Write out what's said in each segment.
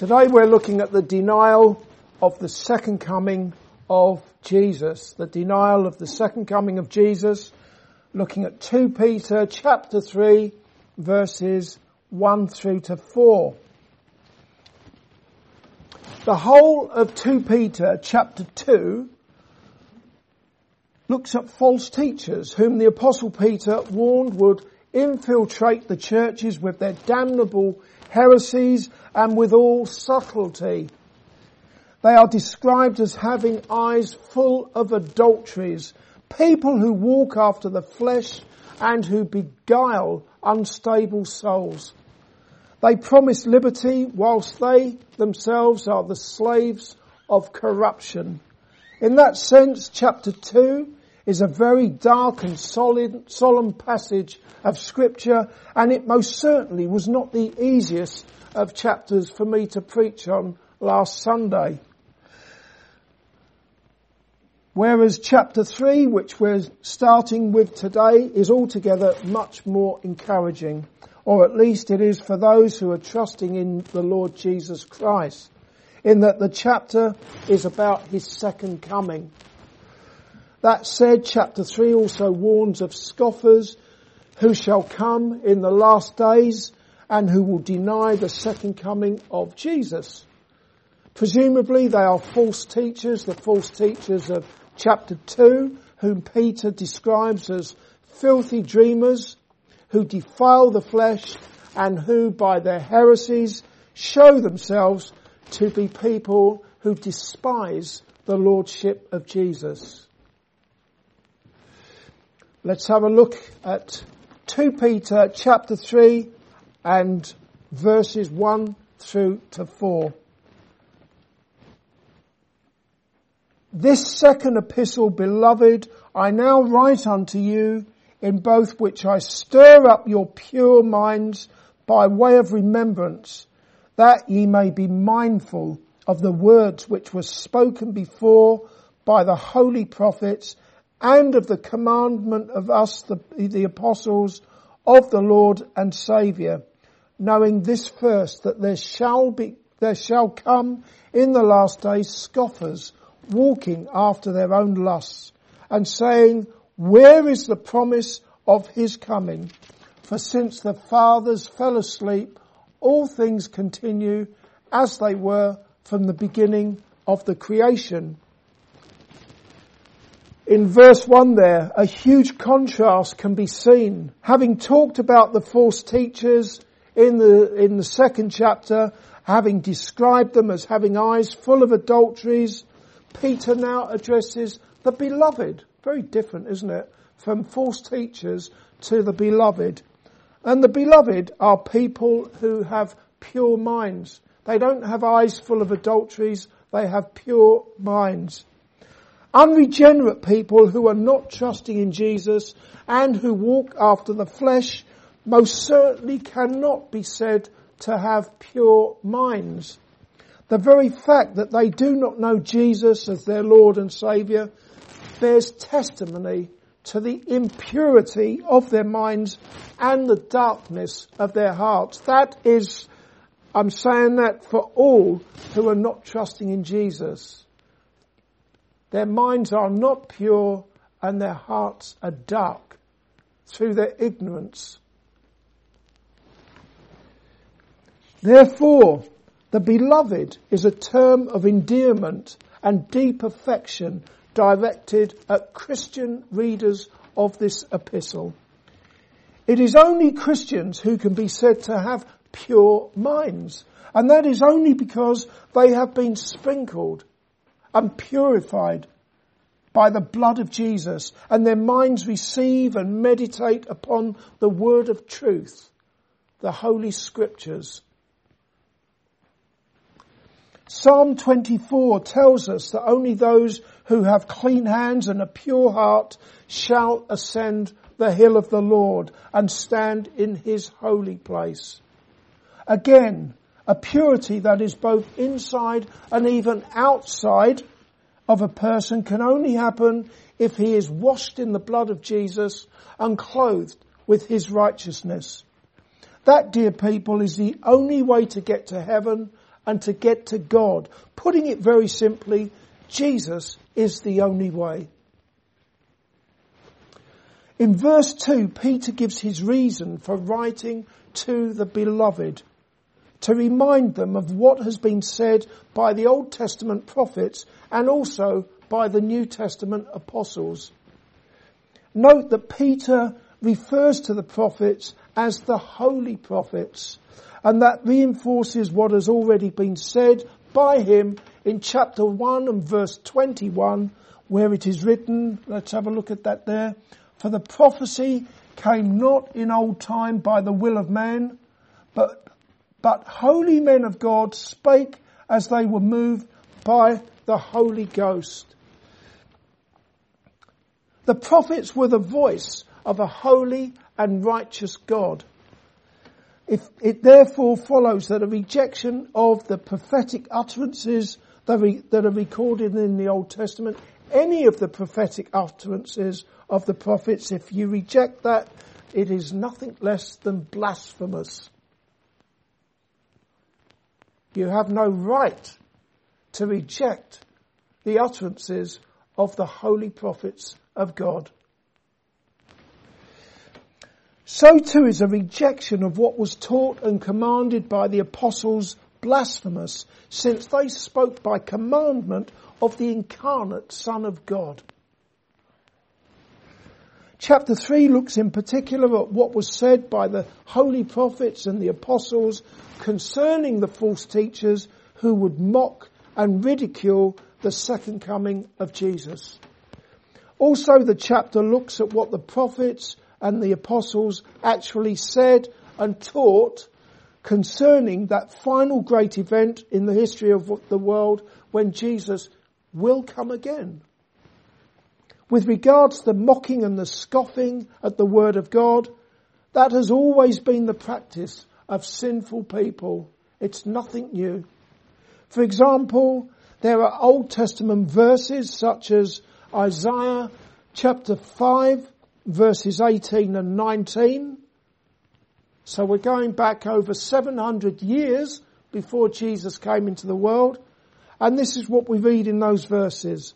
Today we're looking at the denial of the second coming of Jesus. The denial of the second coming of Jesus. Looking at 2 Peter chapter 3 verses 1 through to 4. The whole of 2 Peter chapter 2 looks at false teachers whom the apostle Peter warned would infiltrate the churches with their damnable heresies and with all subtlety. They are described as having eyes full of adulteries, people who walk after the flesh and who beguile unstable souls. They promise liberty whilst they themselves are the slaves of corruption. In that sense, chapter 2 is a very dark and solid, solemn passage of scripture and it most certainly was not the easiest of chapters for me to preach on last Sunday. Whereas chapter 3, which we're starting with today, is altogether much more encouraging, or at least it is for those who are trusting in the Lord Jesus Christ, in that the chapter is about his second coming. That said, chapter 3 also warns of scoffers who shall come in the last days and who will deny the second coming of Jesus. Presumably they are false teachers, the false teachers of chapter 2, whom Peter describes as filthy dreamers who defile the flesh and who by their heresies show themselves to be people who despise the lordship of Jesus. Let's have a look at 2 Peter chapter 3 and verses 1 through to 4. This second epistle, beloved, I now write unto you, in both which I stir up your pure minds by way of remembrance, that ye may be mindful of the words which were spoken before by the holy prophets and of the commandment of us, the, the apostles of the Lord and Saviour, knowing this first, that there shall be, there shall come in the last days scoffers walking after their own lusts and saying, where is the promise of his coming? For since the fathers fell asleep, all things continue as they were from the beginning of the creation in verse 1 there, a huge contrast can be seen. Having talked about the false teachers in the, in the second chapter, having described them as having eyes full of adulteries, Peter now addresses the beloved. Very different, isn't it? From false teachers to the beloved. And the beloved are people who have pure minds. They don't have eyes full of adulteries, they have pure minds. Unregenerate people who are not trusting in Jesus and who walk after the flesh most certainly cannot be said to have pure minds. The very fact that they do not know Jesus as their Lord and Saviour bears testimony to the impurity of their minds and the darkness of their hearts. That is, I'm saying that for all who are not trusting in Jesus. Their minds are not pure and their hearts are dark through their ignorance. Therefore, the beloved is a term of endearment and deep affection directed at Christian readers of this epistle. It is only Christians who can be said to have pure minds, and that is only because they have been sprinkled and purified by the blood of Jesus and their minds receive and meditate upon the word of truth, the holy scriptures. Psalm 24 tells us that only those who have clean hands and a pure heart shall ascend the hill of the Lord and stand in his holy place. Again, a purity that is both inside and even outside of a person can only happen if he is washed in the blood of Jesus and clothed with his righteousness. That, dear people, is the only way to get to heaven and to get to God. Putting it very simply, Jesus is the only way. In verse 2, Peter gives his reason for writing to the beloved to remind them of what has been said by the Old Testament prophets and also by the New Testament apostles. Note that Peter refers to the prophets as the holy prophets and that reinforces what has already been said by him in chapter 1 and verse 21 where it is written, let's have a look at that there, for the prophecy came not in old time by the will of man, but, but holy men of God spake as they were moved by the Holy Ghost. The prophets were the voice of a holy and righteous God. If it therefore follows that a rejection of the prophetic utterances that, are recorded in the Old Testament, any of the prophetic utterances of the prophets, if you reject that, it is nothing less than blasphemous. You have no right to reject the utterances of the holy prophets of God. So too is a rejection of what was taught and commanded by the apostles blasphemous, since they spoke by commandment of the incarnate Son of God. Chapter 3 looks in particular at what was said by the holy prophets and the apostles concerning the false teachers who would mock and ridicule the second coming of Jesus. Also the chapter looks at what the prophets and the apostles actually said and taught concerning that final great event in the history of the world when Jesus will come again. With regards to the mocking and the scoffing at the word of God, that has always been the practice of sinful people. It's nothing new. For example, there are Old Testament verses such as Isaiah chapter 5 verses 18 and 19. So we're going back over 700 years before Jesus came into the world. And this is what we read in those verses.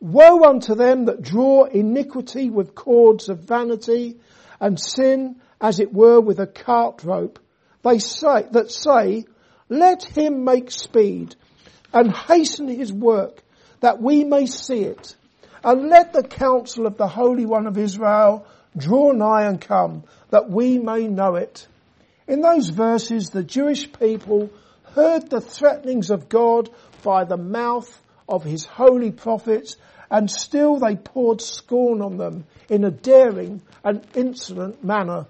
Woe unto them that draw iniquity with cords of vanity and sin as it were with a cart rope. They say, that say, let him make speed and hasten his work that we may see it. And let the counsel of the Holy One of Israel draw nigh and come, that we may know it. In those verses, the Jewish people heard the threatenings of God by the mouth of his holy prophets, and still they poured scorn on them in a daring and insolent manner,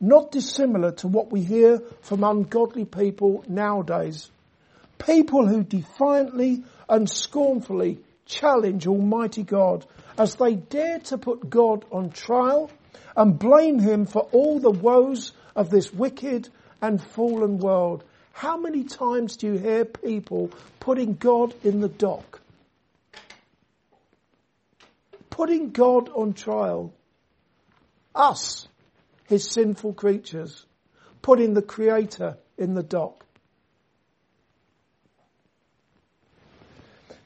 not dissimilar to what we hear from ungodly people nowadays. People who defiantly and scornfully challenge Almighty God as they dare to put God on trial and blame Him for all the woes of this wicked and fallen world. How many times do you hear people putting God in the dock? Putting God on trial. Us, His sinful creatures. Putting the Creator in the dock.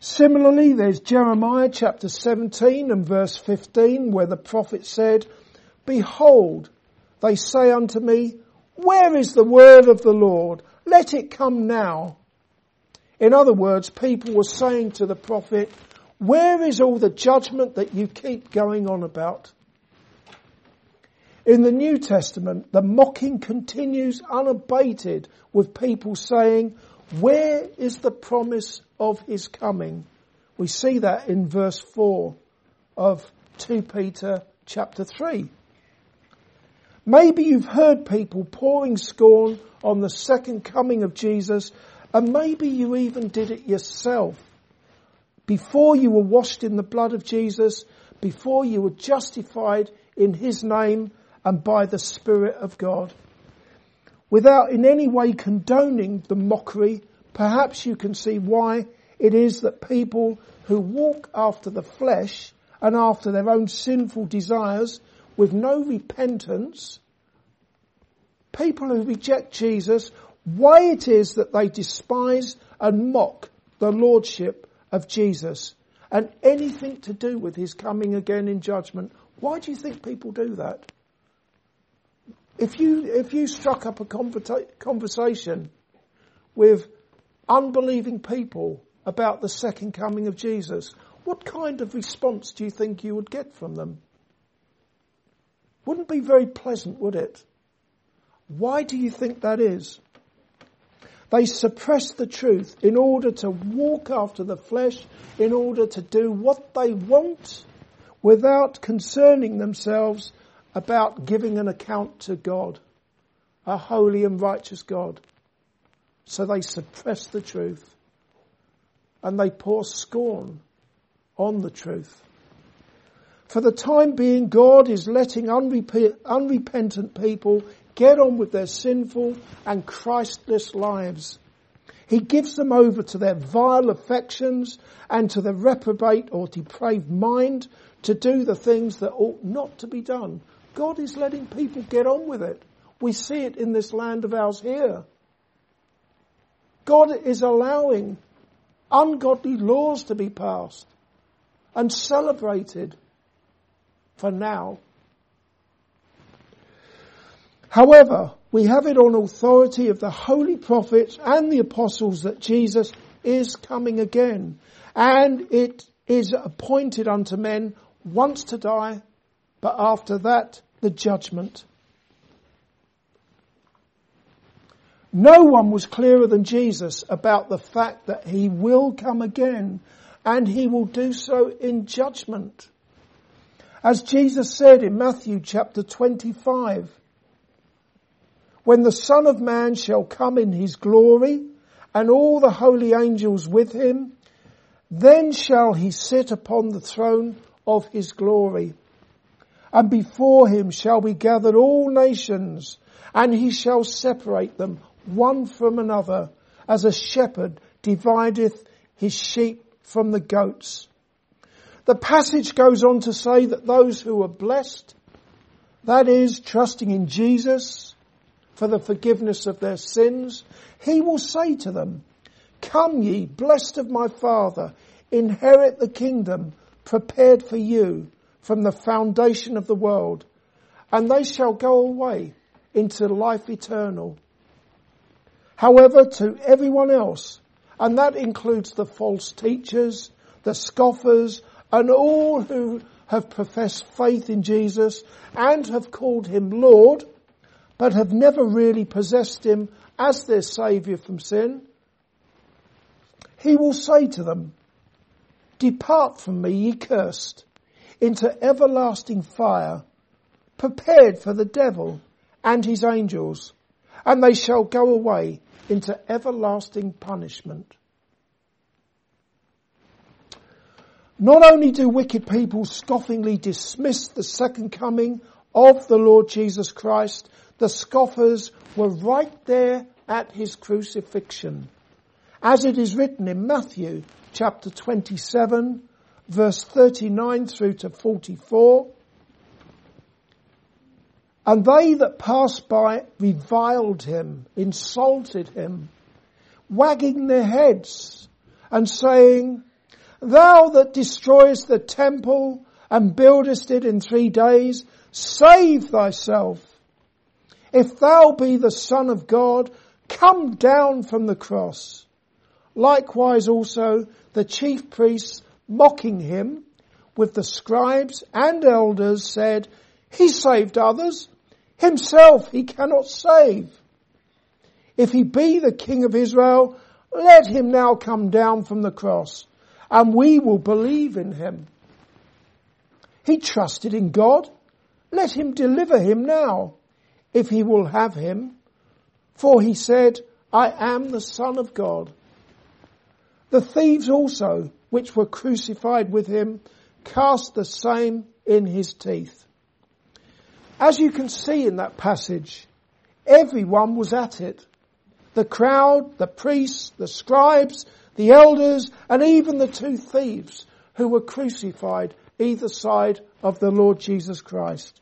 Similarly, there's Jeremiah chapter 17 and verse 15 where the prophet said, Behold, they say unto me, Where is the word of the Lord? Let it come now. In other words, people were saying to the prophet, Where is all the judgment that you keep going on about? In the New Testament, the mocking continues unabated with people saying, where is the promise of his coming? We see that in verse 4 of 2 Peter chapter 3. Maybe you've heard people pouring scorn on the second coming of Jesus and maybe you even did it yourself. Before you were washed in the blood of Jesus, before you were justified in His name and by the Spirit of God without in any way condoning the mockery, perhaps you can see why it is that people who walk after the flesh and after their own sinful desires with no repentance, people who reject Jesus why it is that they despise and mock the lordship of Jesus and anything to do with his coming again in judgment. Why do you think people do that? If you, if you struck up a conversation with unbelieving people about the second coming of Jesus, what kind of response do you think you would get from them? Wouldn't be very pleasant, would it? Why do you think that is? They suppress the truth in order to walk after the flesh, in order to do what they want without concerning themselves about giving an account to God, a holy and righteous God. So they suppress the truth and they pour scorn on the truth. For the time being, God is letting unrep- unrepentant people get on with their sinful and Christless lives. He gives them over to their vile affections and to the reprobate or depraved mind to do the things that ought not to be done. God is letting people get on with it. We see it in this land of ours here. God is allowing ungodly laws to be passed and celebrated for now However, we have it on authority of the holy prophets and the apostles that Jesus is coming again. And it is appointed unto men once to die, but after that, the judgment. No one was clearer than Jesus about the fact that he will come again and he will do so in judgment. As Jesus said in Matthew chapter 25, when the Son of Man shall come in his glory and all the holy angels with him, then shall he sit upon the throne of his glory. And before him shall be gathered all nations, and he shall separate them one from another, as a shepherd divideth his sheep from the goats. The passage goes on to say that those who are blessed, that is, trusting in Jesus, for the forgiveness of their sins, he will say to them, Come ye, blessed of my Father, inherit the kingdom prepared for you from the foundation of the world, and they shall go away into life eternal. However, to everyone else, and that includes the false teachers, the scoffers, and all who have professed faith in Jesus and have called him Lord, but have never really possessed him as their saviour from sin, he will say to them, Depart from me, ye cursed, into everlasting fire, prepared for the devil and his angels, and they shall go away into everlasting punishment. Not only do wicked people scoffingly dismiss the second coming of the Lord Jesus Christ the scoffers were right there at his crucifixion. As it is written in Matthew chapter 27 verse 39 through to 44. And they that passed by reviled him, insulted him, wagging their heads and saying, Thou that destroyest the temple and buildest it in three days, save thyself. If thou be the son of God, come down from the cross. Likewise also the chief priests mocking him with the scribes and elders said, he saved others, himself he cannot save. If he be the king of Israel, let him now come down from the cross and we will believe in him. He trusted in God. Let him deliver him now if he will have him. For he said, I am the son of God. The thieves also, which were crucified with him, cast the same in his teeth. As you can see in that passage, everyone was at it. The crowd, the priests, the scribes, the elders, and even the two thieves who were crucified either side of the Lord Jesus Christ.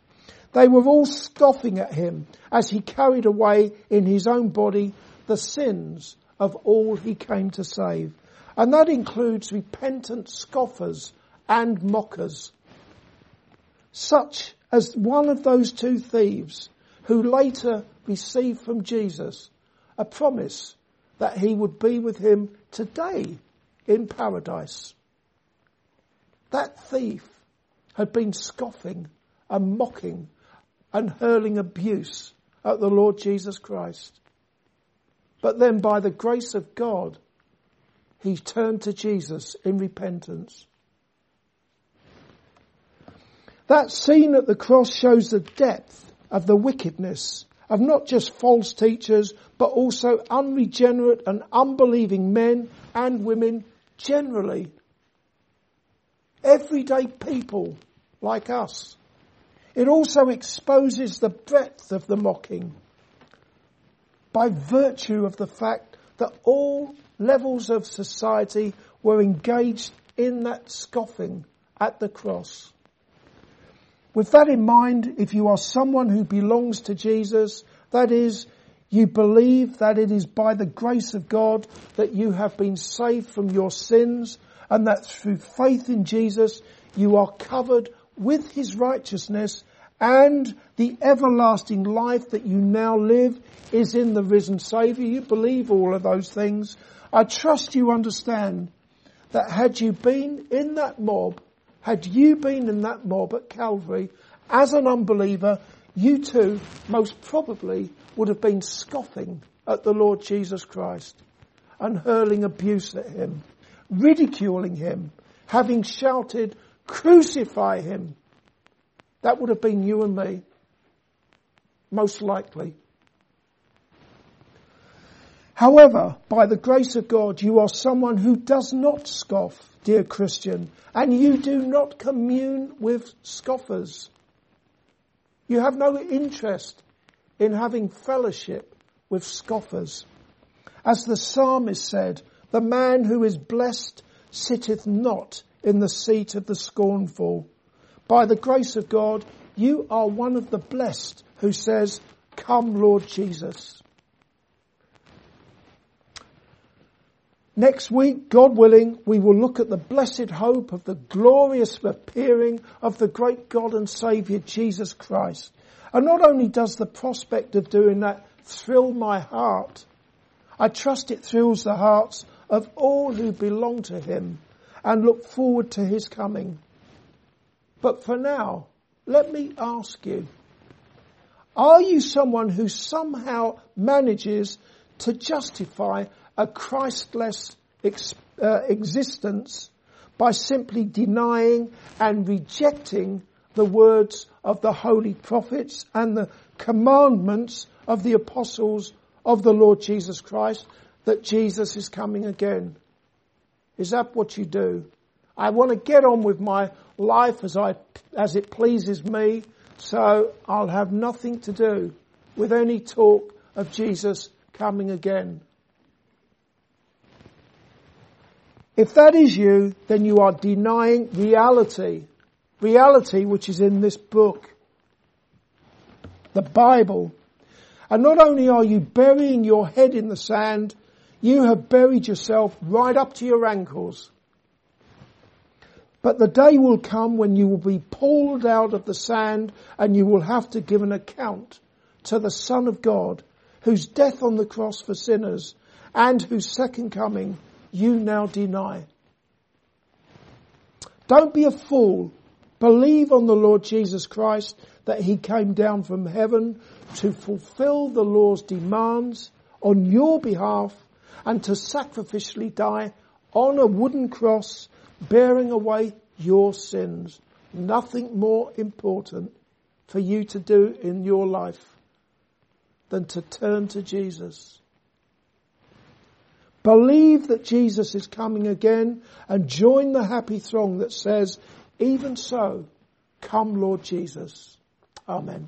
They were all scoffing at him as he carried away in his own body the sins of all he came to save. And that includes repentant scoffers and mockers. Such as one of those two thieves who later received from Jesus a promise that he would be with him today in paradise. That thief had been scoffing and mocking and hurling abuse at the Lord Jesus Christ. But then by the grace of God, he turned to Jesus in repentance. That scene at the cross shows the depth of the wickedness of not just false teachers, but also unregenerate and unbelieving men and women generally. Everyday people like us. It also exposes the breadth of the mocking by virtue of the fact that all levels of society were engaged in that scoffing at the cross. With that in mind, if you are someone who belongs to Jesus, that is, you believe that it is by the grace of God that you have been saved from your sins and that through faith in Jesus you are covered with his righteousness and the everlasting life that you now live is in the risen Saviour. You believe all of those things. I trust you understand that had you been in that mob had you been in that mob at Calvary as an unbeliever, you too most probably would have been scoffing at the Lord Jesus Christ and hurling abuse at him, ridiculing him, having shouted, crucify him. That would have been you and me. Most likely. However, by the grace of God, you are someone who does not scoff, dear Christian, and you do not commune with scoffers. You have no interest in having fellowship with scoffers. As the psalmist said, the man who is blessed sitteth not in the seat of the scornful. By the grace of God, you are one of the blessed who says, come Lord Jesus. Next week, God willing, we will look at the blessed hope of the glorious appearing of the great God and Saviour Jesus Christ. And not only does the prospect of doing that thrill my heart, I trust it thrills the hearts of all who belong to Him and look forward to His coming. But for now, let me ask you, are you someone who somehow manages to justify a Christless ex- uh, existence by simply denying and rejecting the words of the holy prophets and the commandments of the apostles of the Lord Jesus Christ that Jesus is coming again. Is that what you do? I want to get on with my life as I, as it pleases me, so I'll have nothing to do with any talk of Jesus coming again. If that is you, then you are denying reality. Reality which is in this book. The Bible. And not only are you burying your head in the sand, you have buried yourself right up to your ankles. But the day will come when you will be pulled out of the sand and you will have to give an account to the Son of God, whose death on the cross for sinners and whose second coming you now deny. Don't be a fool. Believe on the Lord Jesus Christ that he came down from heaven to fulfill the law's demands on your behalf and to sacrificially die on a wooden cross bearing away your sins. Nothing more important for you to do in your life than to turn to Jesus. Believe that Jesus is coming again and join the happy throng that says, even so, come Lord Jesus. Amen.